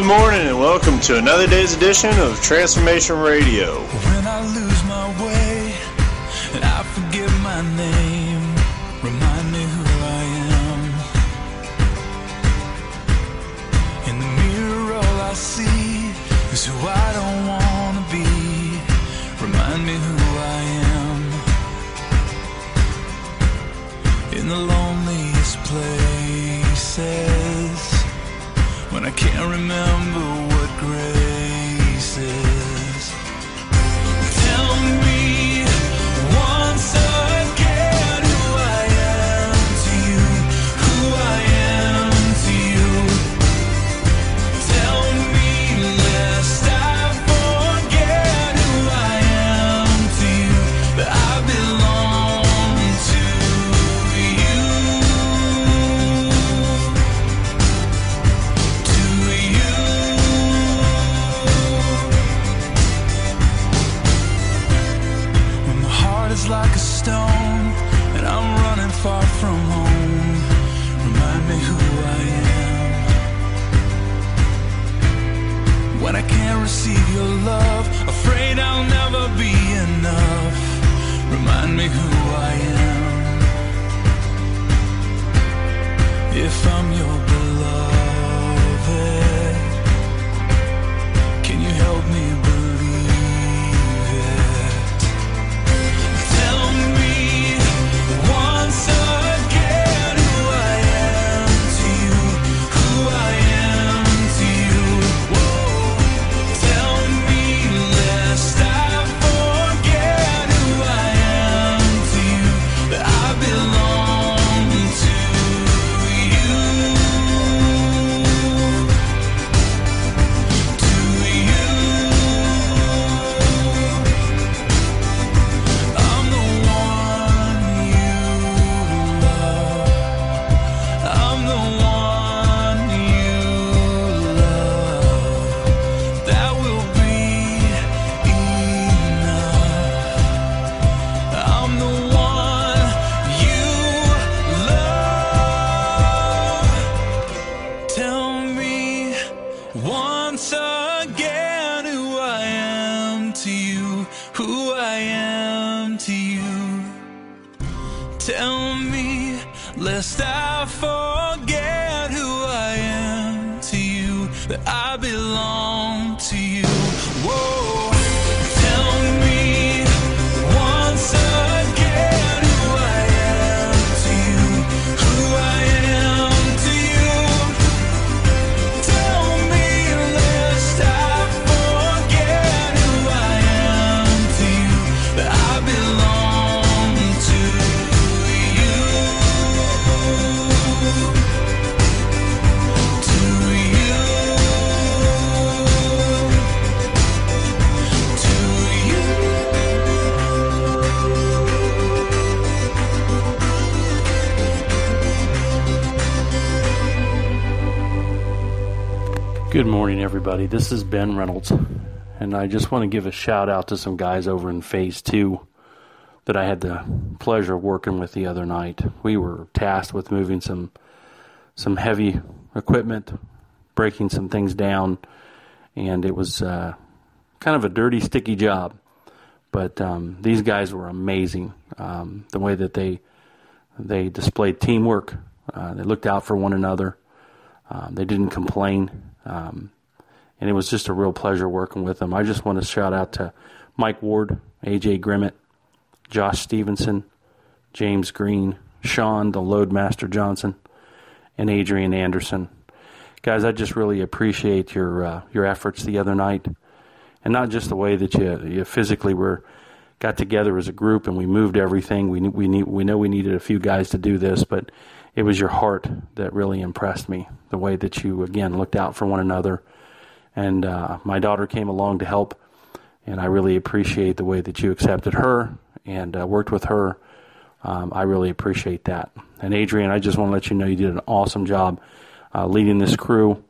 Good morning and welcome to another day's edition of Transformation Radio. When I lose my way I forget my name, I'm your morning, everybody. This is Ben Reynolds, and I just want to give a shout out to some guys over in Phase 2 that I had the pleasure of working with the other night. We were tasked with moving some some heavy equipment, breaking some things down, and it was uh, kind of a dirty, sticky job. But um, these guys were amazing. Um, the way that they they displayed teamwork, uh, they looked out for one another. Um, they didn't complain. Um, and it was just a real pleasure working with them. I just want to shout out to Mike Ward, AJ Grimmett, Josh Stevenson, James Green, Sean, the Loadmaster Johnson, and Adrian Anderson. Guys, I just really appreciate your uh, your efforts the other night, and not just the way that you you physically were got together as a group and we moved everything. We we need we know we needed a few guys to do this, but it was your heart that really impressed me. The way that you again looked out for one another, and uh, my daughter came along to help, and I really appreciate the way that you accepted her and uh, worked with her. Um, I really appreciate that. And Adrian, I just want to let you know you did an awesome job uh, leading this crew,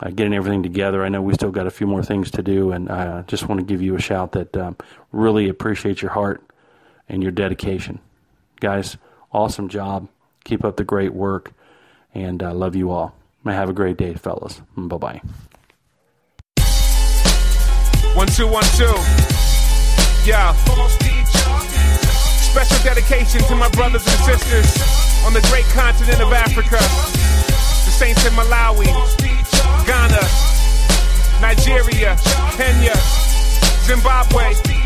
uh, getting everything together. I know we still got a few more things to do, and I just want to give you a shout that um, really appreciate your heart and your dedication. Guys, awesome job. Keep up the great work, and uh, love you all. Have a great day, fellas. Bye bye. One, two, one, two. Yeah. Special dedication to my brothers and sisters on the great continent of Africa. The saints in Malawi, Ghana, Nigeria, Kenya, Zimbabwe.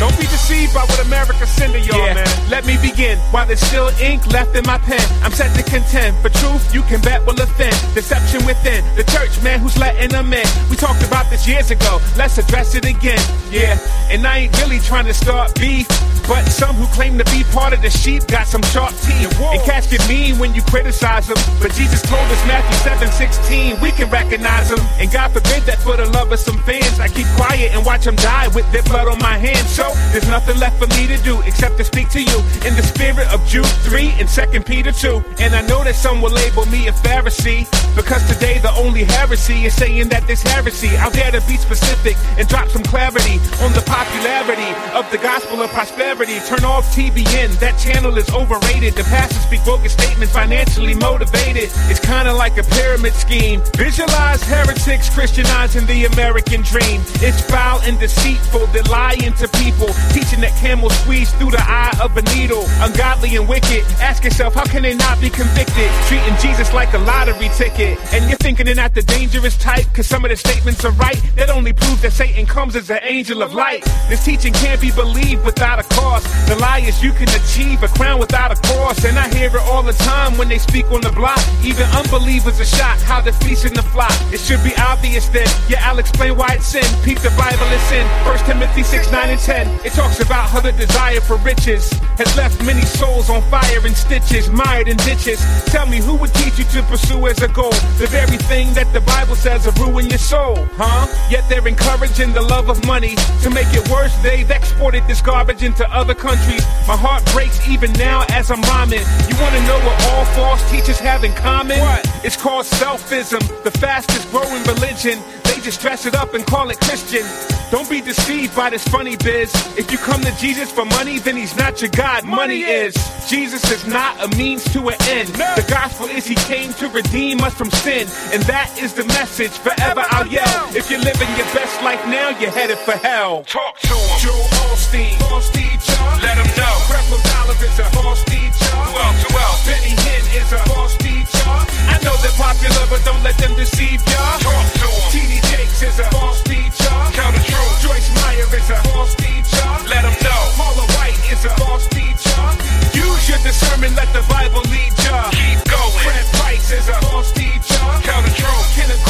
Don't be deceived by what America send to y'all, Yeah. man. Let me begin. While there's still ink left in my pen, I'm set to contend. For truth, you can bet will offend. Deception within. The church, man, who's letting them in. We talked about this years ago. Let's address it again. Yeah. And I ain't really trying to start beef. But some who claim to be part of the sheep got some sharp teeth. And cats get mean when you criticize them. But Jesus told us Matthew 7 16, we can recognize them. And God forbid that for the love of some fans, I keep quiet and watch them die with their blood on my hands. So there's nothing left for me to do except to speak to you in the spirit of Jude 3 and 2 Peter 2. And I know that some will label me a Pharisee because today the only heresy is saying that this heresy. I'll dare to be specific and drop some clarity on the popularity of the gospel of prosperity. Turn off TBN, that channel is overrated. The pastors speak bogus statements, financially motivated. It's kind of like a pyramid scheme. Visualize heretics Christianizing the American dream. It's foul and deceitful, they're lying to people, teaching that camels squeeze through the eye of a needle. Ungodly and wicked. Ask yourself, how can they not be convicted? Treating Jesus like a lottery ticket. And you're thinking they're not the dangerous type, cause some of the statements are right. That only proves that Satan comes as an angel of light. This teaching can't be believed without a cause. The lie is you can achieve a crown without a cross. And I hear it all the time when they speak on the block. Even unbelievers are shocked how they're feasting the flock. It should be obvious then. Yeah, I'll explain why it's sin. Peep the Bible is sin. 1 Timothy 6, 9, and 10. It talks about how the desire for riches has left many souls on fire and stitches, mired in ditches. Tell me who would teach you to pursue as a goal the very thing that the Bible says will ruin your soul, huh? Yet they're encouraging the love of money to make it worse. They've exported this garbage into other countries. My heart breaks even now as I'm rhyming. You want to know what false teachers have in common? What? It's called selfism, the fastest growing religion. They just dress it up and call it Christian. Don't be deceived by this funny biz. If you come to Jesus for money, then he's not your God. Money is. Jesus is not a means to an end. The gospel is he came to redeem us from sin. And that is the message. Forever I'll yell. If you're living your best life now, you're headed for hell. Talk to him. Joel Osteen. False teacher. Let him know. Creflo Dollar is a false teacher. Who else? Who else? Benny Hinn is a false teacher. I know they're popular, but don't let them deceive ya. Talk to him. TD Jakes is a false teacher. Tell the truth. Joyce Meyer is a false teacher. Let them know. Paula White is a false teacher. Use your discernment, let the Bible lead ya. Keep going. Fred Price is a false teacher. Tell the truth. Kenneth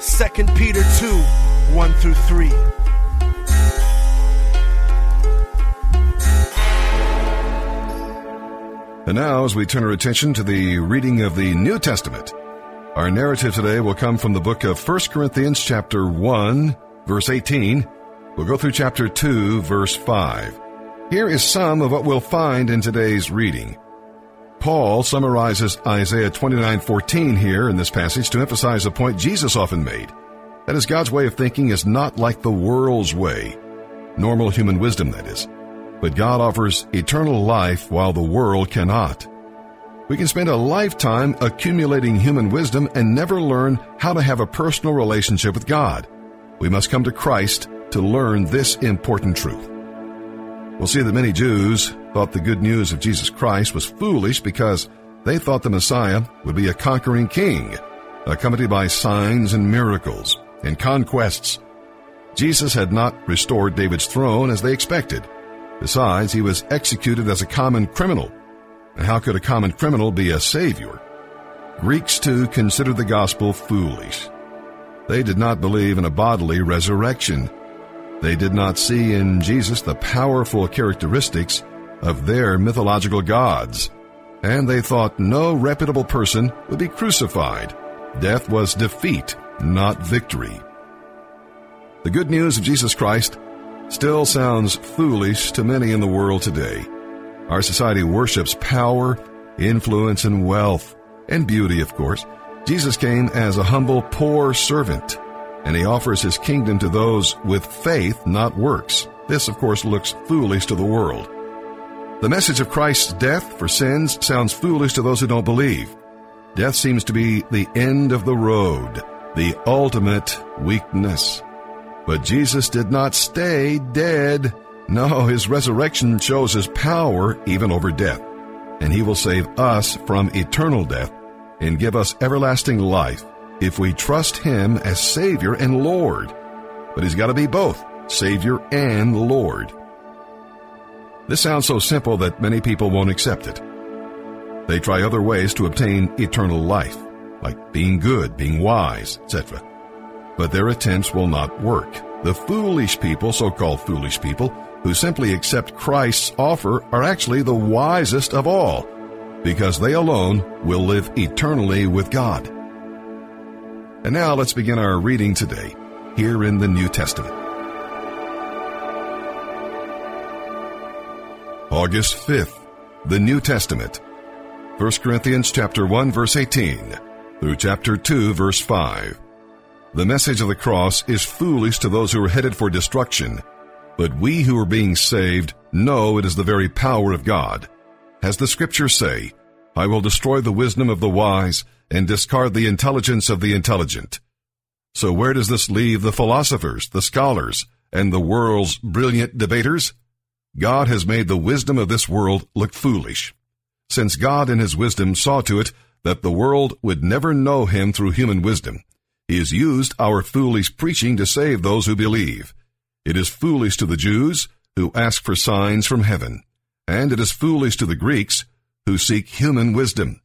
2 Peter 2 1 through 3. And now, as we turn our attention to the reading of the New Testament, our narrative today will come from the book of 1 Corinthians, chapter 1, verse 18. We'll go through chapter 2, verse 5. Here is some of what we'll find in today's reading. Paul summarizes Isaiah 29:14 here in this passage to emphasize a point Jesus often made. That is God's way of thinking is not like the world's way. Normal human wisdom that is. But God offers eternal life while the world cannot. We can spend a lifetime accumulating human wisdom and never learn how to have a personal relationship with God. We must come to Christ to learn this important truth. We'll see that many Jews thought the good news of Jesus Christ was foolish because they thought the Messiah would be a conquering king, accompanied by signs and miracles and conquests. Jesus had not restored David's throne as they expected. Besides, he was executed as a common criminal. How could a common criminal be a savior? Greeks too considered the gospel foolish. They did not believe in a bodily resurrection. They did not see in Jesus the powerful characteristics of their mythological gods. And they thought no reputable person would be crucified. Death was defeat, not victory. The good news of Jesus Christ still sounds foolish to many in the world today. Our society worships power, influence, and wealth, and beauty, of course. Jesus came as a humble, poor servant, and he offers his kingdom to those with faith, not works. This, of course, looks foolish to the world. The message of Christ's death for sins sounds foolish to those who don't believe. Death seems to be the end of the road, the ultimate weakness. But Jesus did not stay dead. No, his resurrection shows his power even over death, and he will save us from eternal death and give us everlasting life if we trust him as Savior and Lord. But he's got to be both Savior and Lord. This sounds so simple that many people won't accept it. They try other ways to obtain eternal life, like being good, being wise, etc. But their attempts will not work. The foolish people, so-called foolish people, who simply accept Christ's offer are actually the wisest of all, because they alone will live eternally with God. And now let's begin our reading today, here in the New Testament. August 5th, the New Testament. 1 Corinthians chapter 1 verse 18 through chapter 2 verse 5. The message of the cross is foolish to those who are headed for destruction, but we who are being saved know it is the very power of God. As the scriptures say, I will destroy the wisdom of the wise and discard the intelligence of the intelligent. So where does this leave the philosophers, the scholars, and the world's brilliant debaters? God has made the wisdom of this world look foolish. Since God in his wisdom saw to it that the world would never know him through human wisdom, he has used our foolish preaching to save those who believe. It is foolish to the Jews who ask for signs from heaven, and it is foolish to the Greeks who seek human wisdom.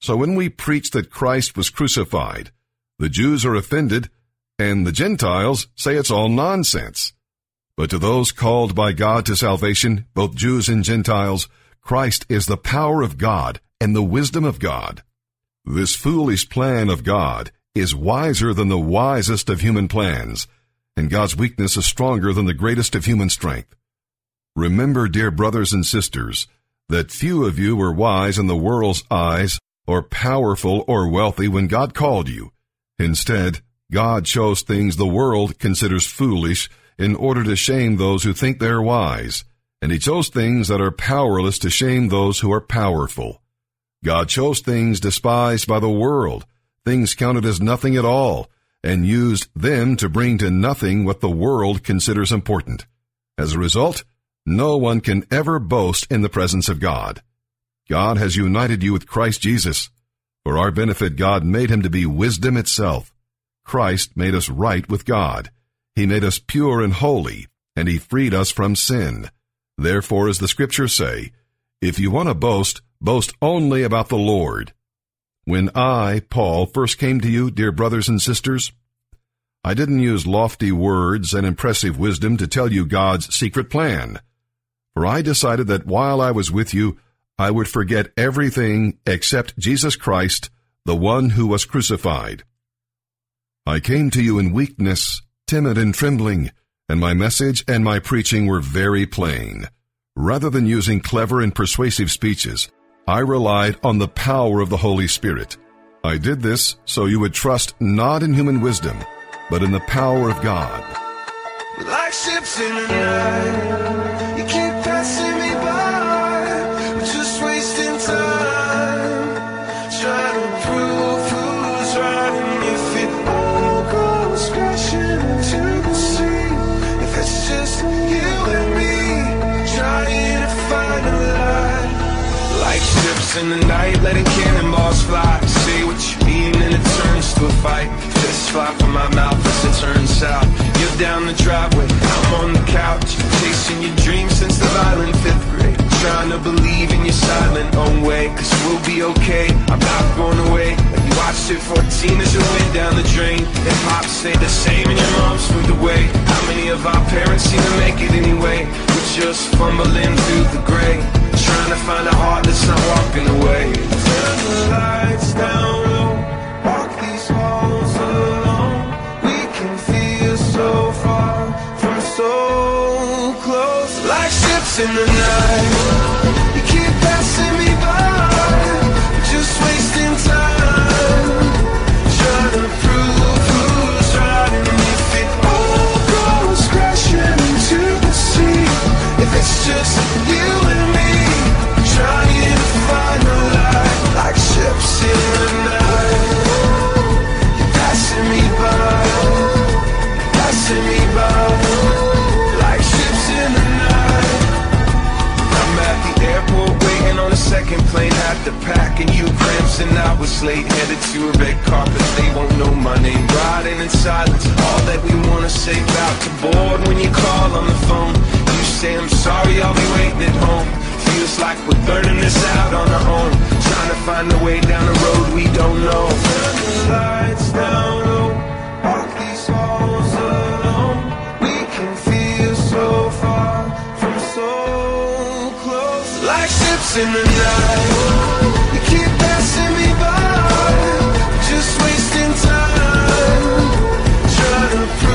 So when we preach that Christ was crucified, the Jews are offended, and the Gentiles say it's all nonsense. But to those called by God to salvation, both Jews and Gentiles, Christ is the power of God and the wisdom of God. This foolish plan of God is wiser than the wisest of human plans, and God's weakness is stronger than the greatest of human strength. Remember, dear brothers and sisters, that few of you were wise in the world's eyes, or powerful or wealthy when God called you. Instead, God chose things the world considers foolish in order to shame those who think they're wise, and He chose things that are powerless to shame those who are powerful. God chose things despised by the world, things counted as nothing at all, and used them to bring to nothing what the world considers important. As a result, no one can ever boast in the presence of God. God has united you with Christ Jesus. For our benefit, God made him to be wisdom itself. Christ made us right with God. He made us pure and holy, and he freed us from sin. Therefore, as the scriptures say, if you want to boast, boast only about the Lord. When I, Paul, first came to you, dear brothers and sisters, I didn't use lofty words and impressive wisdom to tell you God's secret plan. For I decided that while I was with you, I would forget everything except Jesus Christ, the one who was crucified. I came to you in weakness, timid and trembling, and my message and my preaching were very plain. Rather than using clever and persuasive speeches, I relied on the power of the Holy Spirit. I did this so you would trust not in human wisdom, but in the power of God. Like ships in the night, in the night, letting cannonballs fly. Say what you mean, and it turns to a fight. Fists fly from my mouth as it turns out You're down the driveway, I'm on the couch. Chasing your dreams since the violent fifth grade. Trying to believe in your silent own way, cause we'll be okay. I'm not going away. Like you watched it 14 as you went down the drain. And pops say the same and your mom's moved away. How many of our parents seem to make it anyway? We're just fumbling through the gray. Trying to find a heart that's not walking away. Turn the lights down low. Walk these halls alone. We can feel so far from so close. Like ships in the night. Second plane. Had to pack and you cramps and I was late. Headed to a red carpet. They won't know my name. Riding in silence. All that we wanna say about to board when you call on the phone. You say I'm sorry, I'll be waiting at home. Feels like we're burning this out on our own. Trying to find a way down the road we don't know. Turn the lights down In the night. You keep passing me by. Just wasting time. Trying to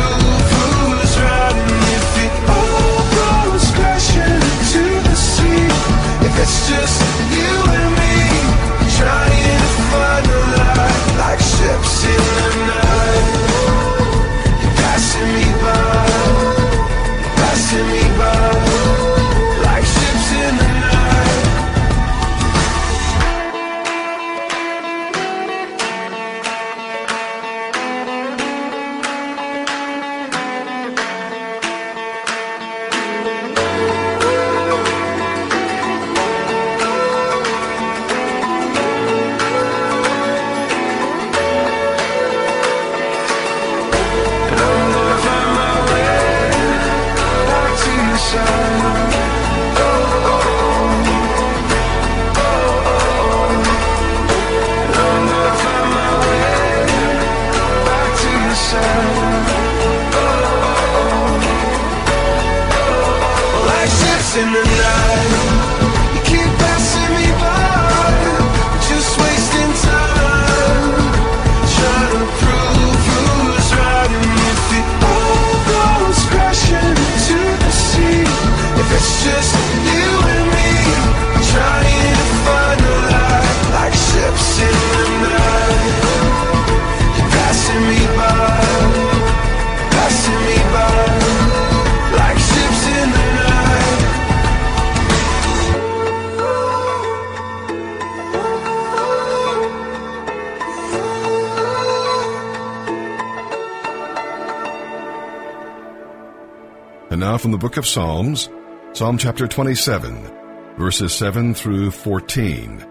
from the book of Psalms, Psalm chapter 27, verses 7 through 14.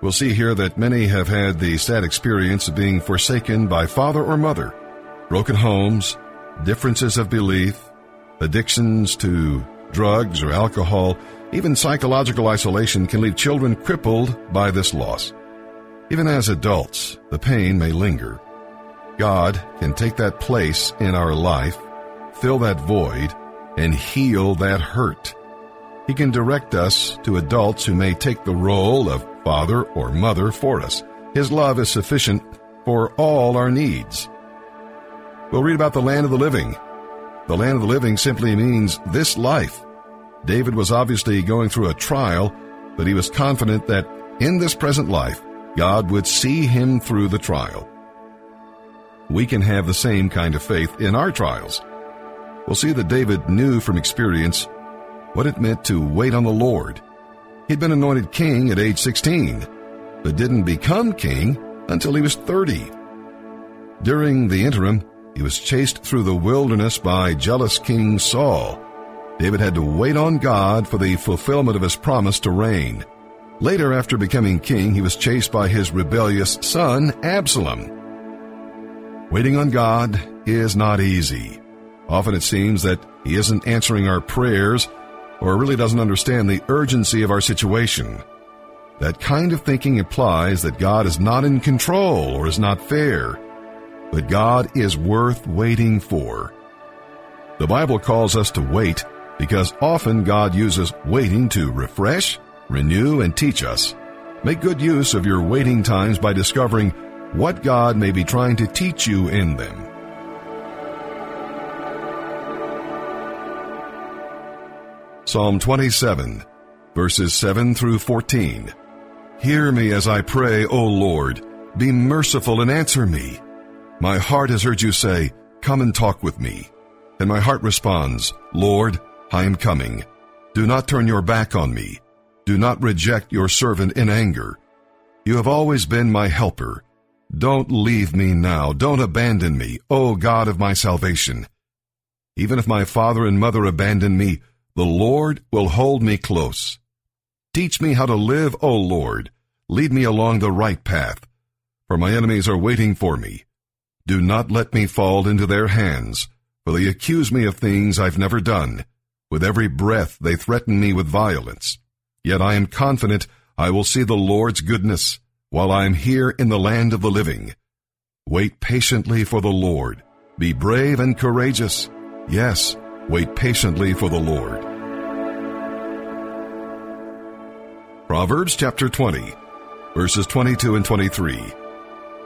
We'll see here that many have had the sad experience of being forsaken by father or mother, broken homes, differences of belief, addictions to drugs or alcohol, even psychological isolation can leave children crippled by this loss. Even as adults, the pain may linger. God can take that place in our life, fill that void, and heal that hurt. He can direct us to adults who may take the role of father or mother for us. His love is sufficient for all our needs. We'll read about the land of the living. The land of the living simply means this life. David was obviously going through a trial, but he was confident that in this present life, God would see him through the trial. We can have the same kind of faith in our trials. We'll see that David knew from experience what it meant to wait on the Lord. He'd been anointed king at age 16, but didn't become king until he was 30. During the interim, he was chased through the wilderness by jealous King Saul. David had to wait on God for the fulfillment of his promise to reign. Later, after becoming king, he was chased by his rebellious son, Absalom. Waiting on God is not easy. Often it seems that he isn't answering our prayers or really doesn't understand the urgency of our situation. That kind of thinking implies that God is not in control or is not fair. But God is worth waiting for. The Bible calls us to wait because often God uses waiting to refresh, renew, and teach us. Make good use of your waiting times by discovering what God may be trying to teach you in them. Psalm 27, verses 7 through 14. Hear me as I pray, O Lord. Be merciful and answer me. My heart has heard you say, Come and talk with me. And my heart responds, Lord, I am coming. Do not turn your back on me. Do not reject your servant in anger. You have always been my helper. Don't leave me now. Don't abandon me, O God of my salvation. Even if my father and mother abandon me, the Lord will hold me close. Teach me how to live, O Lord. Lead me along the right path, for my enemies are waiting for me. Do not let me fall into their hands, for they accuse me of things I've never done. With every breath they threaten me with violence. Yet I am confident I will see the Lord's goodness while I am here in the land of the living. Wait patiently for the Lord. Be brave and courageous. Yes, wait patiently for the Lord. Proverbs chapter 20, verses 22 and 23.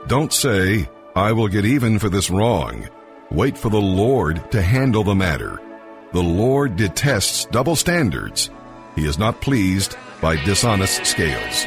Don't say, I will get even for this wrong. Wait for the Lord to handle the matter. The Lord detests double standards. He is not pleased by dishonest scales.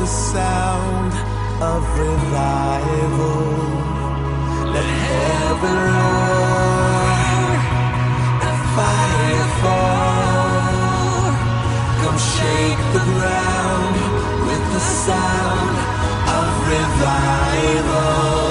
The sound of revival. Let heaven roar and fire fall. Come shake the ground with the sound of revival.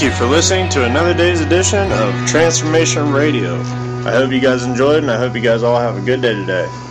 Thank you for listening to another day's edition of Transformation Radio. I hope you guys enjoyed, and I hope you guys all have a good day today.